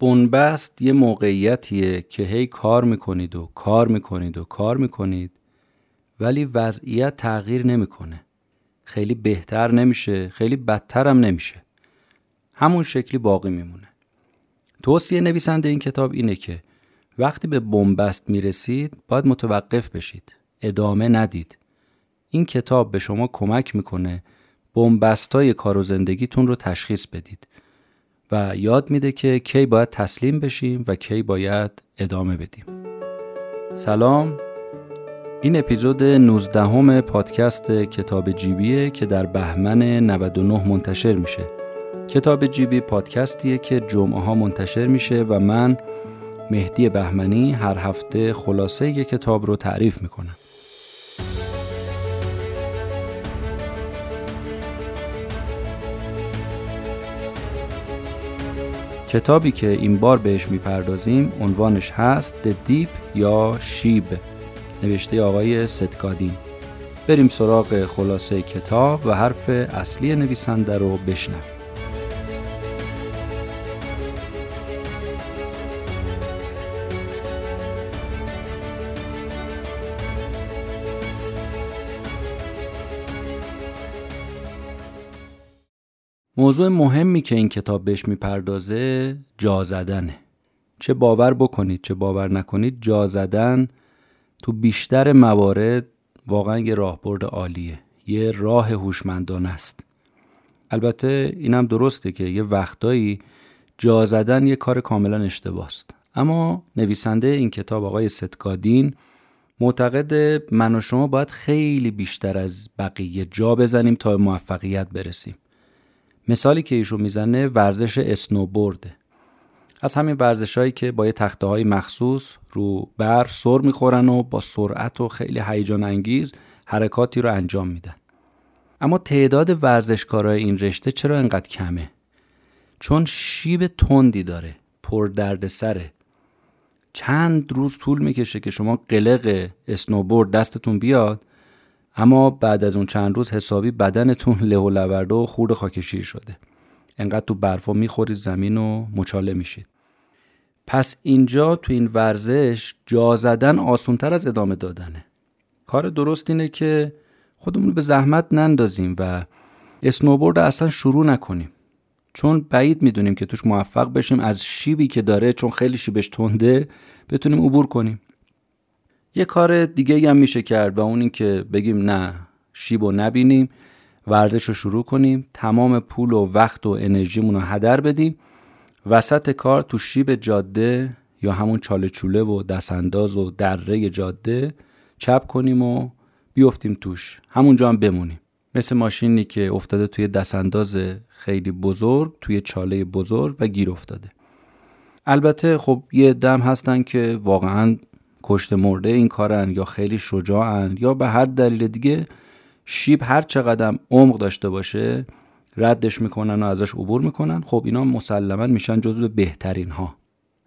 بنبست یه موقعیتیه که هی کار می‌کنید و کار می‌کنید و کار می‌کنید ولی وضعیت تغییر نمی‌کنه. خیلی بهتر نمیشه، خیلی بدتر هم نمیشه. همون شکلی باقی میمونه. توصیه نویسنده این کتاب اینه که وقتی به بنبست می‌رسید باید متوقف بشید. ادامه ندید. این کتاب به شما کمک می‌کنه بنبستای کار و زندگیتون رو تشخیص بدید و یاد میده که کی باید تسلیم بشیم و کی باید ادامه بدیم. سلام این اپیزود 19 همه پادکست کتاب جیبیه که در بهمن 99 منتشر میشه. کتاب جیبی پادکستیه که جمعه ها منتشر میشه و من مهدی بهمنی هر هفته خلاصه یک کتاب رو تعریف می‌کنم. کتابی که این بار بهش می‌پردازیم عنوانش هست The Deep یا شیب. نوشته آقای ستکادین. بریم سراغ خلاصه کتاب و حرف اصلی نویسنده رو بشنویم. موضوع مهمی که این کتاب بهش می‌پردازه جا زدنه. چه باور بکنید چه باور نکنید جا زدن تو بیشتر موارد واقعا یه راهبرد عالیه. یه راه هوشمندانه است. البته اینم درسته که یه وقتایی جا زدن یه کار کاملا اشتباه است اما نویسنده این کتاب آقای ستکادین معتقد من و شما باید خیلی بیشتر از بقیه جا بزنیم تا موفقیت برسیم. مثالی که ایشون می‌زنه ورزش اسنوبورده از همین ورزش هایی که با یه تخته های مخصوص رو برف سر می‌خورن و با سرعت و خیلی هیجان انگیز حرکاتی رو انجام میدن. اما تعداد ورزشکارای این رشته چرا انقدر کمه؟ چون شیب تندی داره پر درد سره. چند روز طول می‌کشه که شما قلق اسنوبورد دستتون بیاد اما بعد از اون چند روز حسابی بدنتون له و لورده و خورد خاکشیر شده. انقدر تو برفا می‌خورید زمین و مچاله میشید. پس اینجا تو این ورزش جا زدن آسونتر از ادامه دادنه. کار درست اینه که خودمون به زحمت نندازیم و اسنوبورد اصلا شروع نکنیم. چون بعید می‌دونیم که توش موفق بشیم از شیبی که داره چون خیلی شیبش تنده بتونیم عبور کنیم. یه کار دیگه هم میشه کرد و اون این که بگیم نه شیب و نبینیم ورزش رو شروع کنیم تمام پول و وقت و انرژیمون رو هدر بدیم. وسط کار تو شیب جاده یا همون چاله چوله و دستانداز و دره جاده چپ کنیم و بیفتیم توش. همونجا هم بمونیم. مثل ماشینی که افتاده توی دستانداز خیلی بزرگ توی چاله بزرگ و گیر افتاده. البته خب یه دم هستن که واقعا کشته مرده این کارن یا خیلی شجاعن یا به هر دلیل دیگه شیب هر چقدر عمق داشته باشه ردش می‌کنن و ازش عبور می‌کنن خب اینا مسلما میشن جزو بهترین ها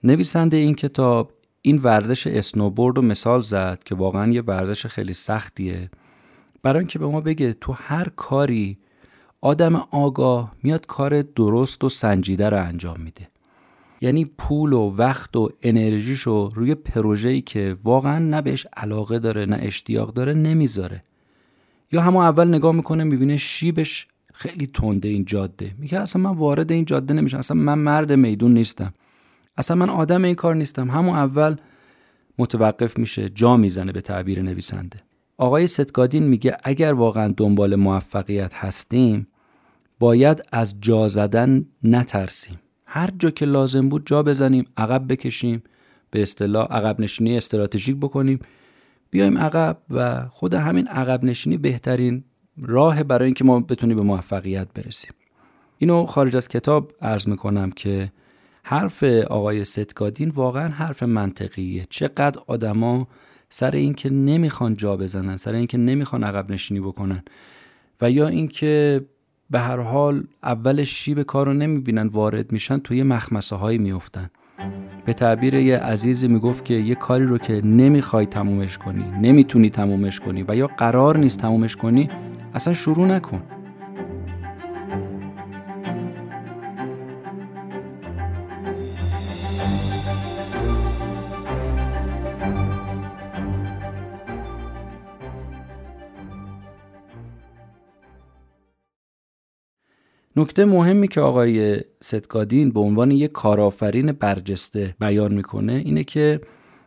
نویسنده این کتاب این ورزش اسنوبورد رو مثال زد که واقعا یه ورزش خیلی سختیه. برای اینکه به ما بگه تو هر کاری آدم آگاه میاد کار درست و سنجیده رو انجام میده. یعنی پول و وقت و انرژیشو روی پروژه‌ای که واقعا نه بهش علاقه داره نه اشتیاق داره نمی‌ذاره. یا همون اول نگاه می‌کنه می‌بینه شیبش خیلی تنده این جاده. میگه اصلا من وارد این جاده نمیشم اصلا من مرد میدون نیستم. اصلا من آدم این کار نیستم. همون اول متوقف میشه جا می‌زنه به تعبیر نویسنده. آقای ستگادین میگه اگر واقعا دنبال موفقیت هستیم باید از جا زدن نترسیم. هر جا که لازم بود جا بزنیم عقب بکشیم به اصطلاح عقب نشینی استراتژیک بکنیم. بیایم عقب و خود همین عقب نشینی بهترین راه برای اینکه ما بتونیم به موفقیت برسیم. اینو خارج از کتاب عرض می‌کنم که حرف آقای ستگادین واقعا حرف منطقیه. چقدر آدما سر اینکه نمی‌خوان جا بزنن سر اینکه نمی‌خوان عقب نشینی بکنن و یا اینکه به هر حال اول شیب کار رو نمی‌بینن وارد میشن توی مخمسه هایی میفتن به تعبیر یه عزیزی می‌گفت که یه کاری رو که نمی‌خوای تمومش کنی نمی‌تونی تمومش کنی و یا قرار نیست تمومش کنی اصلا شروع نکن. نکته مهمی که آقای ستگادین به عنوان یک کارآفرین برجسته بیان می‌کنه اینه که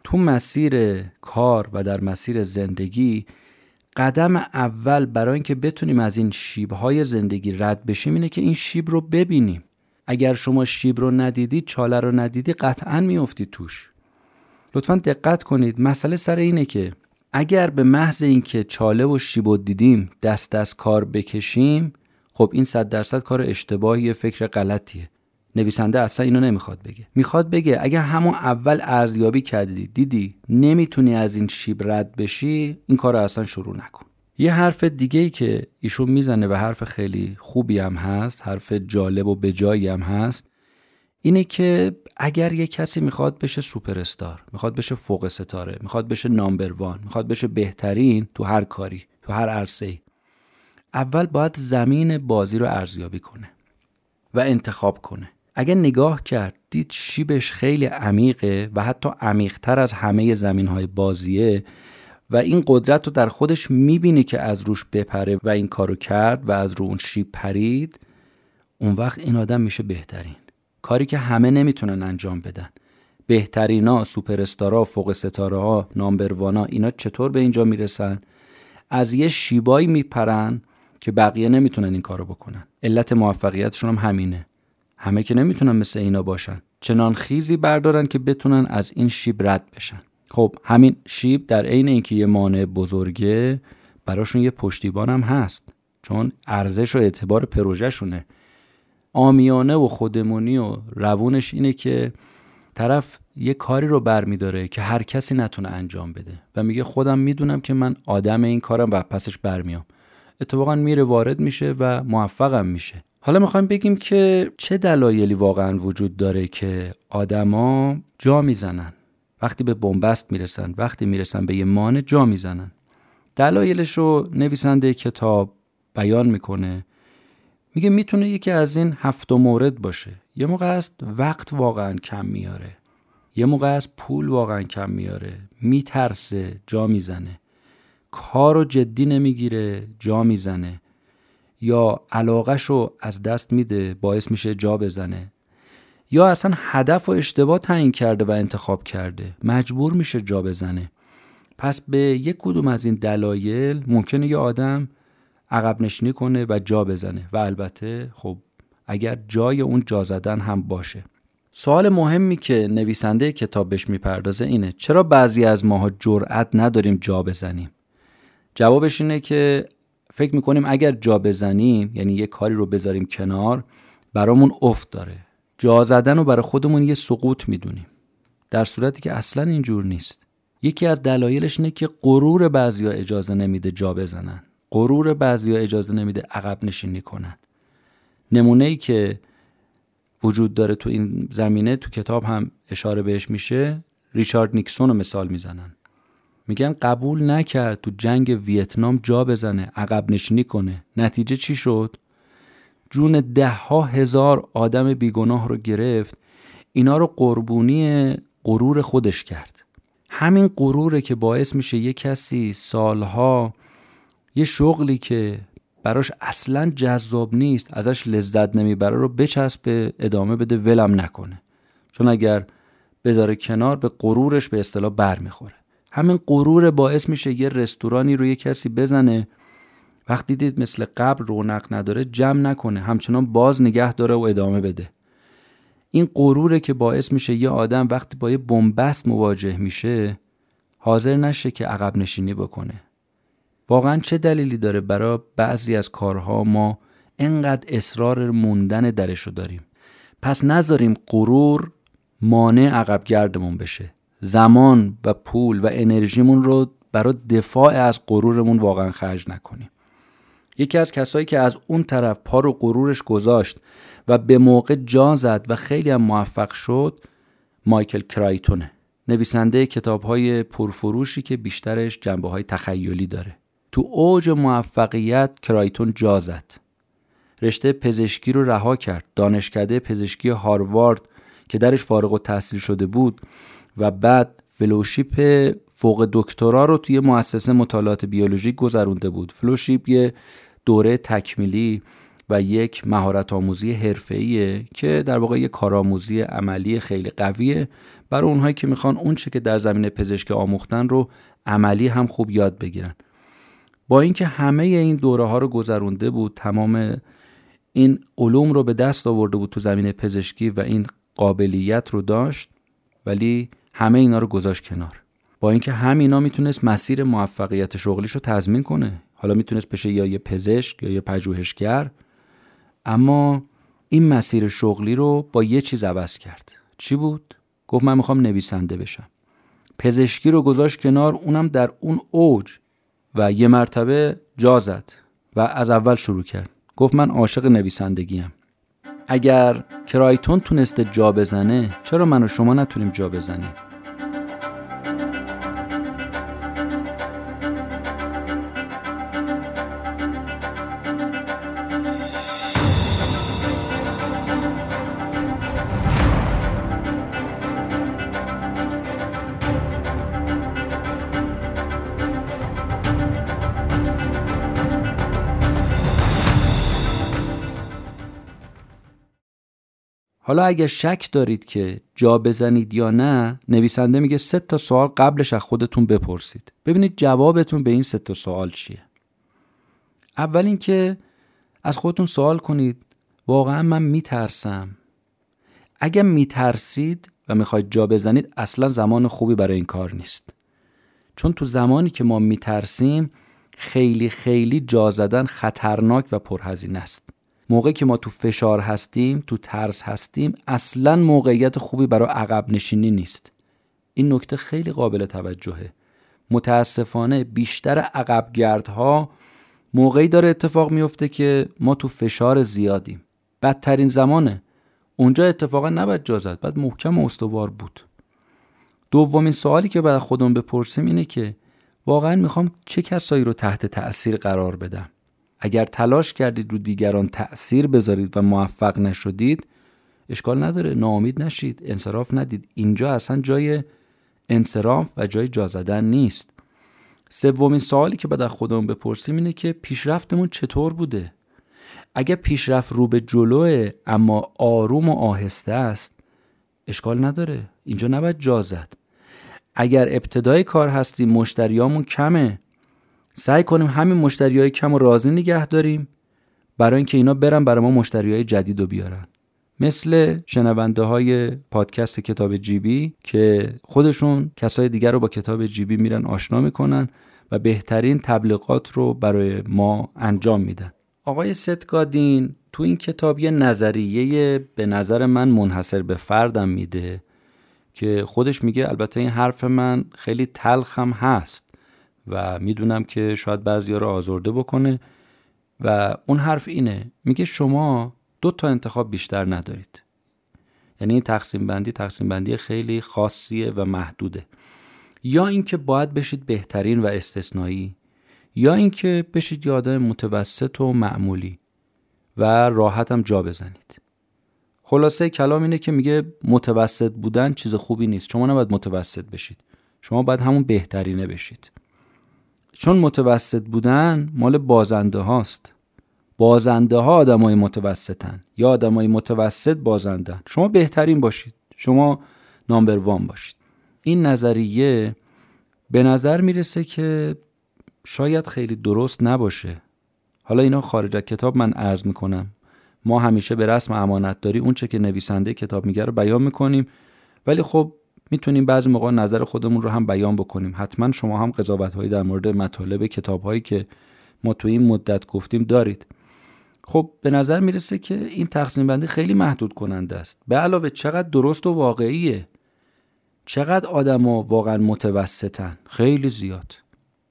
تو مسیر کار و در مسیر زندگی قدم اول برای اینکه بتونیم از این شیبهای زندگی رد بشیم اینه که این شیب رو ببینیم. اگر شما شیب رو ندیدی چاله رو ندیدی قطعا میافتید توش. لطفا دقت کنید. مسئله سر اینه که اگر به محض اینکه چاله و شیب رو دیدیم دست دست کار بکشیم خب این صد درصد کار اشتباهی فکر غلطیه. نویسنده اصلا اینو نمی‌خواد بگه. می‌خواد بگه اگر همون اول ارزیابی کردی دیدی نمی‌تونی از این شیب رد بشی این کار اصلا شروع نکن. یه حرف دیگه ای که ایشون می‌زنه و حرف خیلی خوبی هم هست حرف جالب و بجایی هم هست اینه که اگر یه کسی می‌خواد بشه سوپر استار می‌خواد بشه فوق ستاره می‌خواد بشه نامبر وان می‌خواد بشه بهترین تو هر کاری تو هر عرصه اول باید زمین بازی رو ارزیابی کنه و انتخاب کنه. اگه نگاه کرد دید شیبش خیلی عمیقه و حتی عمیقتر از همه زمین های بازیه و این قدرت رو در خودش می‌بینه که از روش بپره و این کارو کرد و از رو اون شیب پرید اون وقت این آدم میشه بهترین. کاری که همه نمی‌تونن انجام بدن. بهترینا سوپر استارا فوق ستاره ها نامبروانا اینا چطور به اینجا می‌رسن؟ از یه شیبایی میپرن که بقیه نمی‌تونن این کارو بکنن. علت موفقیتشون هم همینه. همه که نمی‌تونن مثل اینا باشن. چنان خیزی بردارن که بتونن از این شیب رد بشن. خب همین شیب در عین اینکه یه مانع بزرگه براشون یه پشتیبان هم هست. چون ارزش و اعتبار پروژهشونه. آمیانه و خودمونی و روونش اینه که طرف یه کاری رو برمیداره که هر کسی نتونه انجام بده. و میگه خودم می‌دونم که من آدم این کارم و پسش برمیام. اتفاقا میره وارد میشه و موفقم میشه. حالا می‌خوایم بگیم که چه دلایلی واقعا وجود داره که آدما جا می‌زنن. وقتی به بنبست می‌رسن وقتی می‌رسن به یه مانع جا می‌زنن. دلایلش رو نویسنده کتاب بیان می‌کنه. میگه می‌تونه یکی از این هفت مورد باشه. یه موقع است وقت واقعا کم میاره. یه موقع است پول واقعا کم میاره. میترسه جا می‌زنه. کار رو جدی نمی‌گیره جا می‌زنه. یا علاقش رو از دست میده باعث میشه جا بزنه. یا اصلا هدف و اشتباه تعیین کرده و انتخاب کرده. مجبور میشه جا بزنه. پس به یک کدوم از این دلایل ممکنه یه آدم عقب نشینی کنه و جا بزنه. و البته خب اگر جای اون جا زدن هم باشه. سوال مهمی که نویسنده کتاب بهش می‌پردازه اینه چرا بعضی از ماها جرأت نداریم جا بزنیم؟ جوابش اینه که فکر می‌کنیم اگر جا بزنیم یعنی یه کاری رو بذاریم کنار برامون افت داره. جا زدن رو برای خودمون یه سقوط می‌دونیم. در صورتی که اصلا اینجور نیست. یکی از دلایلش اینه که غرور بعضیا اجازه نمیده جا بزنن. غرور بعضیا اجازه نمیده عقب نشینی کنن. نمونه ای که وجود داره تو این زمینه تو کتاب هم اشاره بهش میشه. ریچارد نیکسون رو مثال می‌زنن. میگن قبول نکرد تو جنگ ویتنام جا بزنه عقب نشینی کنه. نتیجه چی شد؟ جون ده ها هزار آدم بیگناه رو گرفت. اینا رو قربونی غرور خودش کرد. همین غروره که باعث میشه یه کسی سالها یه شغلی که براش اصلا جذاب نیست ازش لذت نمی‌بره رو بچسبه ادامه بده ولم نکنه. چون اگر بذاره کنار به غرورش به اصطلاح بر می‌خوره همین غرور باعث میشه یه رستورانی رو یه کسی بزنه. وقتی دید مثل قبل رونق نداره جمع نکنه همچنان باز نگه داره و ادامه بده. این غروره که باعث میشه یه آدم وقتی با یه بنبست مواجه میشه حاضر نشه که عقب نشینی بکنه. واقعا چه دلیلی داره برای بعضی از کارها ما انقدر اصرار موندن درشو داریم؟ پس نذاریم غرور مانع عقب گردمون بشه. زمان و پول و انرژیمون رو برای دفاع از غرورمون واقعا خرج نکنیم. یکی از کسایی که از اون طرف پا رو غرورش گذاشت و به موقع جا زد و خیلی هم موفق شد مایکل کرایتونه. نویسنده کتاب های پرفروشی که بیشترش جنبه های تخیلی داره. تو اوج موفقیت کرایتون جا زد. رشته پزشکی رو رها کرد. دانشکده پزشکی هاروارد که درش فارغ التحصیل شده بود و بعد فلوشیپ فوق دکترا رو توی مؤسسه مطالعات بیولوژیک گذرونده بود. فلوشیپ یه دوره تکمیلی و یک مهارت آموزی حرفه‌ایه که در واقع یک کارآموزی عملی خیلی قویه. برای اونهایی که می‌خوان اون چه که در زمینه پزشکی آموختن رو عملی هم خوب یاد بگیرن. با اینکه همه این دوره ها رو گذرونده بود تمام این علوم رو به دست آورده بود تو زمینه پزشکی و این قابلیت رو داشت ولی همه اینا رو گذاشت کنار. با اینکه همینا می‌تونست مسیر موفقیت شغلیش رو تضمین کنه. حالا می‌تونست بشه یا یه پزشک یا یه پژوهشگر. اما این مسیر شغلی رو با یه چیز عوض کرد. چی بود؟ گفت من می‌خوام نویسنده بشم. پزشکی رو گذاشت کنار اونم در اون اوج و یه مرتبه جا زد و از اول شروع کرد. گفت من عاشق نویسندگیم. اگر کرایتون تونسته جا بزنه چرا من و شما نتونیم جا بزنیم؟ حالا اگر شک دارید که جا بزنید یا نه نویسنده میگه سه تا سوال قبلش از خودتون بپرسید. ببینید جوابتون به این سه تا سوال چیه. اول اینکه از خودتون سوال کنید واقعا من میترسم. اگر میترسید و می‌خواید جا بزنید اصلا زمان خوبی برای این کار نیست. چون تو زمانی که ما میترسیم خیلی خیلی جا زدن خطرناک و پرهزینه است. موقعی که ما تو فشار هستیم تو ترس هستیم اصلا موقعیت خوبی برای عقب نشینی نیست. این نکته خیلی قابل توجهه. متاسفانه بیشتر عقبگردها موقعی داره اتفاق میفته که ما تو فشار زیادیم. بدترین زمانه. اونجا اتفاقا نباید جا زد باید محکم و استوار بود. دومین سوالی که باید خودم بپرسیم اینه که واقعا می‌خوام چه کسایی رو تحت تأثیر قرار بدم؟ اگر تلاش کردید رو دیگران تأثیر بذارید و موفق نشدید اشکال نداره ناامید نشید انصراف ندید. اینجا اصلا جای انصراف و جای جا زدن نیست. سومین سوالی که باید از خودمون بپرسیم اینه که پیشرفتمون چطور بوده؟ اگر پیشرفت رو به جلوه اما آروم و آهسته است اشکال نداره. اینجا نباید جا زد. اگر ابتدای کار هستیم مشتریامون کمه. سعی کنیم همین مشتری های کم و راضی نگه داریم برای اینکه اینا برن برای ما مشتری های جدید رو بیارن. مثل شنونده های پادکست کتاب جیبی که خودشون کسای دیگر رو با کتاب جیبی میرن آشنا می‌کنن و بهترین تبلیغات رو برای ما انجام میدن. آقای ستگادین تو این کتاب یه نظریه به نظر من منحصر به فردم میده که خودش میگه البته این حرف من خیلی تلخم هست. و می‌دونم که شاید بعضی رو آزرده بکنه. و اون حرف اینه. میگه شما دو تا انتخاب بیشتر ندارید. یعنی این تقسیم بندی تقسیم بندی خیلی خاصیه و محدوده. یا اینکه باید بشید بهترین و استثنایی یا اینکه بشید یاده متوسط و معمولی و راحت هم جا بزنید. خلاصه کلام اینه که میگه متوسط بودن چیز خوبی نیست. شما نباید متوسط بشید. شما باید همون بهترینه بشید. چون متوسط بودن مال بازنده هاست بازنده ها آدمای متوسطن. یا آدمای متوسط بازندن شما بهترین باشید. شما نامبر وان باشید. این نظریه به نظر می‌رسه که شاید خیلی درست نباشه. حالا اینا خارج از کتاب من عرض می‌کنم. ما همیشه به رسم امانت داری اونچه که نویسنده کتاب میگه رو بیان می‌کنیم. ولی خب می‌تونیم بعضی موقع نظر خودمون رو هم بیان بکنیم. حتما شما هم قضاوت در مورد مطالب کتاب هایی که ما تو این مدت گفتیم دارید. خب به نظر می‌رسه که این تقسیم بندی خیلی محدود کننده است. به علاوه چقدر درست و واقعیه. چقدر آدما واقعا متوسطن. خیلی زیاد.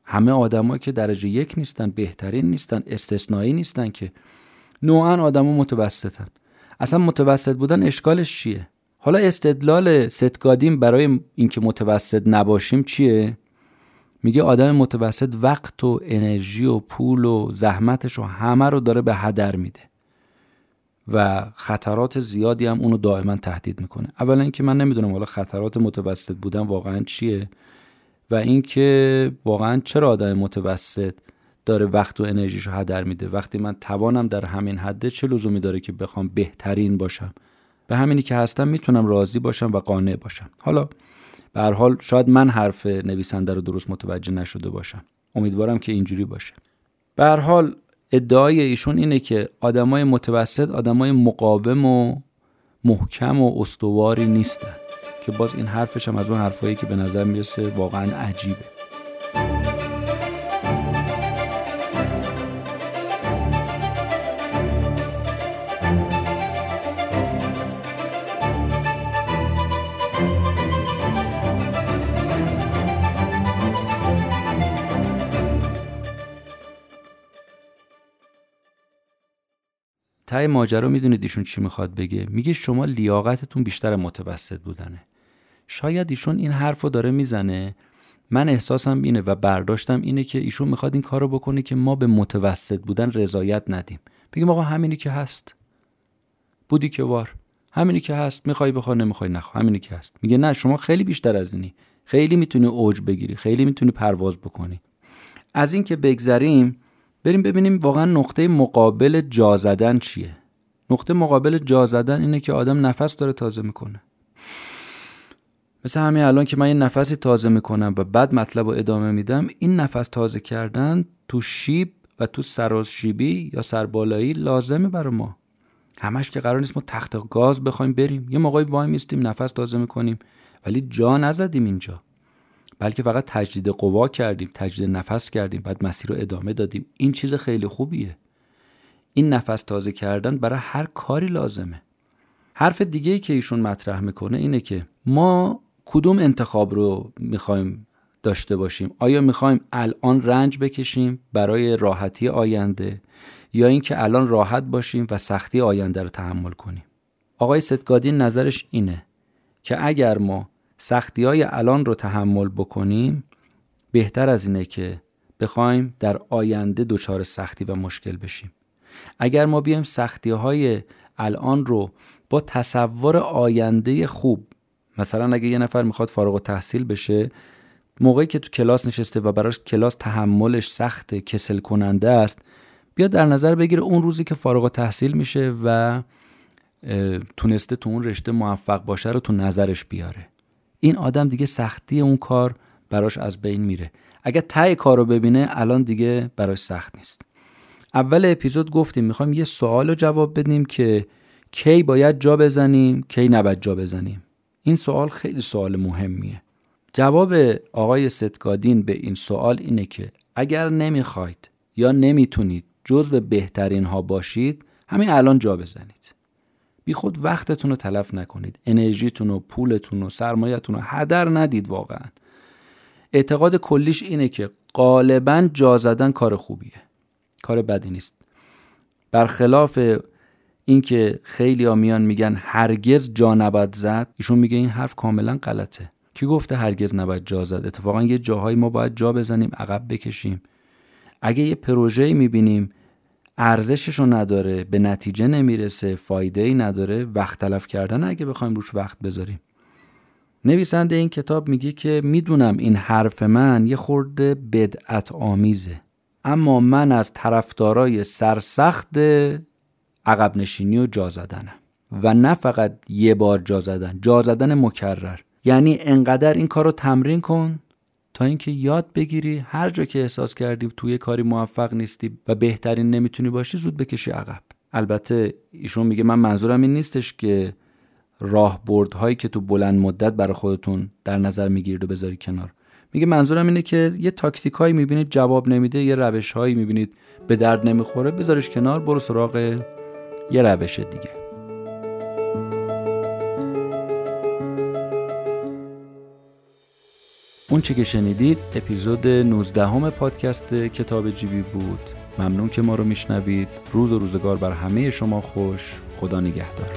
همه آدما که درجه یک نیستن بهترین نیستن استثنایی نیستن که نوعا آدما متوسطن. اصلا متوسط بودن اشکالش چیه؟ حالا استدلال ستگادیم برای اینکه متوسط نباشیم چیه؟ میگه آدم متوسط وقت و انرژی و پول و زحمتش رو همه رو داره به هدر میده و خطرات زیادی هم اونو دائما تهدید می‌کنه. اولا اینکه من نمی‌دونم حالا خطرات متوسط بودن واقعا چیه و اینکه واقعا چرا آدم متوسط داره وقت و انرژیشو هدر میده. وقتی من توانم در همین حده چه لزومی داره که بخوام بهترین باشم؟ به همینی که هستم می‌تونم راضی باشم و قانع باشم. حالا به حال شاید من حرف نویسنده رو درست متوجه نشده باشم. امیدوارم که اینجوری باشه. به حال ادعای ایشون اینه که آدمای متوسط آدمای مقاوم و محکم و استواری نیستن. که باز این حرفش هم از اون حرفایی که به نظر می‌رسه واقعا عجیبه. تای ماجرا می‌دونید ایشون چی می‌خواد بگه؟ میگه شما لیاقتتون بیشتر متوسط بودنه. شاید ایشون این حرف رو داره می‌زنه. من احساسم اینه و برداشتم اینه که ایشون می‌خواد این کارو بکنه که ما به متوسط بودن رضایت ندیم. بگیم آقا همینی که هست. بودی که وار. همینی که هست. می‌خوای بخوای نمی‌خوای نخوا همینی که هست. میگه نه شما خیلی بیشتر از اینی. خیلی می‌تونی اوج بگیری. خیلی می‌تونی پرواز بکنی. از این که بگذریم بریم ببینیم واقعا نقطه مقابل جا زدن چیه. نقطه مقابل جا زدن اینه که آدم نفس داره تازه می‌کنه. مثل همین الان که من یه نفسی تازه می‌کنم و بعد مطلب رو ادامه میدم این نفس تازه کردن تو شیب و تو سراز شیبی یا سربالایی لازمه برای ما. همش که قرار نیست ما تخت گاز بخوایم بریم. یه موقعی وای میستیم نفس تازه می‌کنیم ولی جا نزدیم اینجا. بلکه فقط تجدید قوا کردیم تجدید نفس کردیم بعد مسیر رو ادامه دادیم. این چیز خیلی خوبیه. این نفس تازه کردن برای هر کاری لازمه. حرف دیگه ای که ایشون مطرح می‌کنه اینه که ما کدوم انتخاب رو می‌خوایم داشته باشیم؟ آیا می‌خوایم الان رنج بکشیم برای راحتی آینده یا اینکه الان راحت باشیم و سختی آینده رو تحمل کنیم؟ آقای ستگادین نظرش اینه که اگر ما سختی های الان رو تحمل بکنیم بهتر از اینه که بخوایم در آینده دچار سختی و مشکل بشیم. اگر ما بیایم سختی های الان رو با تصور آینده خوب مثلا اگه یه نفر می‌خواد فارغ و تحصیل بشه موقعی که تو کلاس نشسته و براش کلاس تحملش سخت کسل کننده است بیا در نظر بگیره اون روزی که فارغ و تحصیل میشه و تونسته تو اون رشته موفق باشه رو تو نظرش بیاره. این آدم دیگه سختی اون کار براش از بین میره. اگه تای کار رو ببینه الان دیگه براش سخت نیست. اول اپیزود گفتیم می‌خوایم یه سوال رو جواب بدیم که کی باید جا بزنیم کی نباید جا بزنیم. این سوال خیلی سوال مهمیه. جواب آقای ستگادین به این سوال اینه که اگر نمی‌خواید یا نمی‌تونید جزو بهترین ها باشید همین الان جا بزنید. بی خود وقتتون رو تلف نکنید. انرژیتون و پولتون و سرمایتون رو هدر ندید واقعا. اعتقاد کلیش اینه که غالبا جا زدن کار خوبیه. کار بدی نیست. برخلاف اینکه خیلی ها میان میگن هرگز جا نباید زد ایشون میگه این حرف کاملا غلطه. کی گفته هرگز نباید جا زد؟ اتفاقا یه جاهایی ما باید جا بزنیم عقب بکشیم. اگه یه پروژه‌ای می‌بینیم ارزشش رو نداره به نتیجه نمی‌رسه فایده ای نداره وقت تلف کردن اگه بخوایم روش وقت بذاریم. نویسنده این کتاب میگه که می‌دونم این حرف من یه خورده بدعت آمیزه اما من از طرفدارای سرسخت عقب نشینی و جا زدنم. و نه فقط یه بار جا زدن جا زدن مکرر. یعنی انقدر این کار رو تمرین کن تا اینکه یاد بگیری هر جا که احساس کردی توی کاری موفق نیستی و بهترین نمی‌تونی باشی زود بکشی عقب. البته ایشون میگه من منظورم این نیستش که راهبردهایی که تو بلند مدت برای خودتون در نظر می‌گیرید و بذاری کنار. میگه منظورم اینه که یه تاکتیک هایی می‌بینید جواب نمیده یه روش هایی می‌بینید به درد نمی‌خوره بذارش کنار برو سراغ یه روش دیگه. اون چه که شنیدید اپیزود 19 همه پادکست کتاب جیبی بود. ممنون که ما رو میشنوید. روز و روزگار بر همه شما خوش. خدا نگهدار.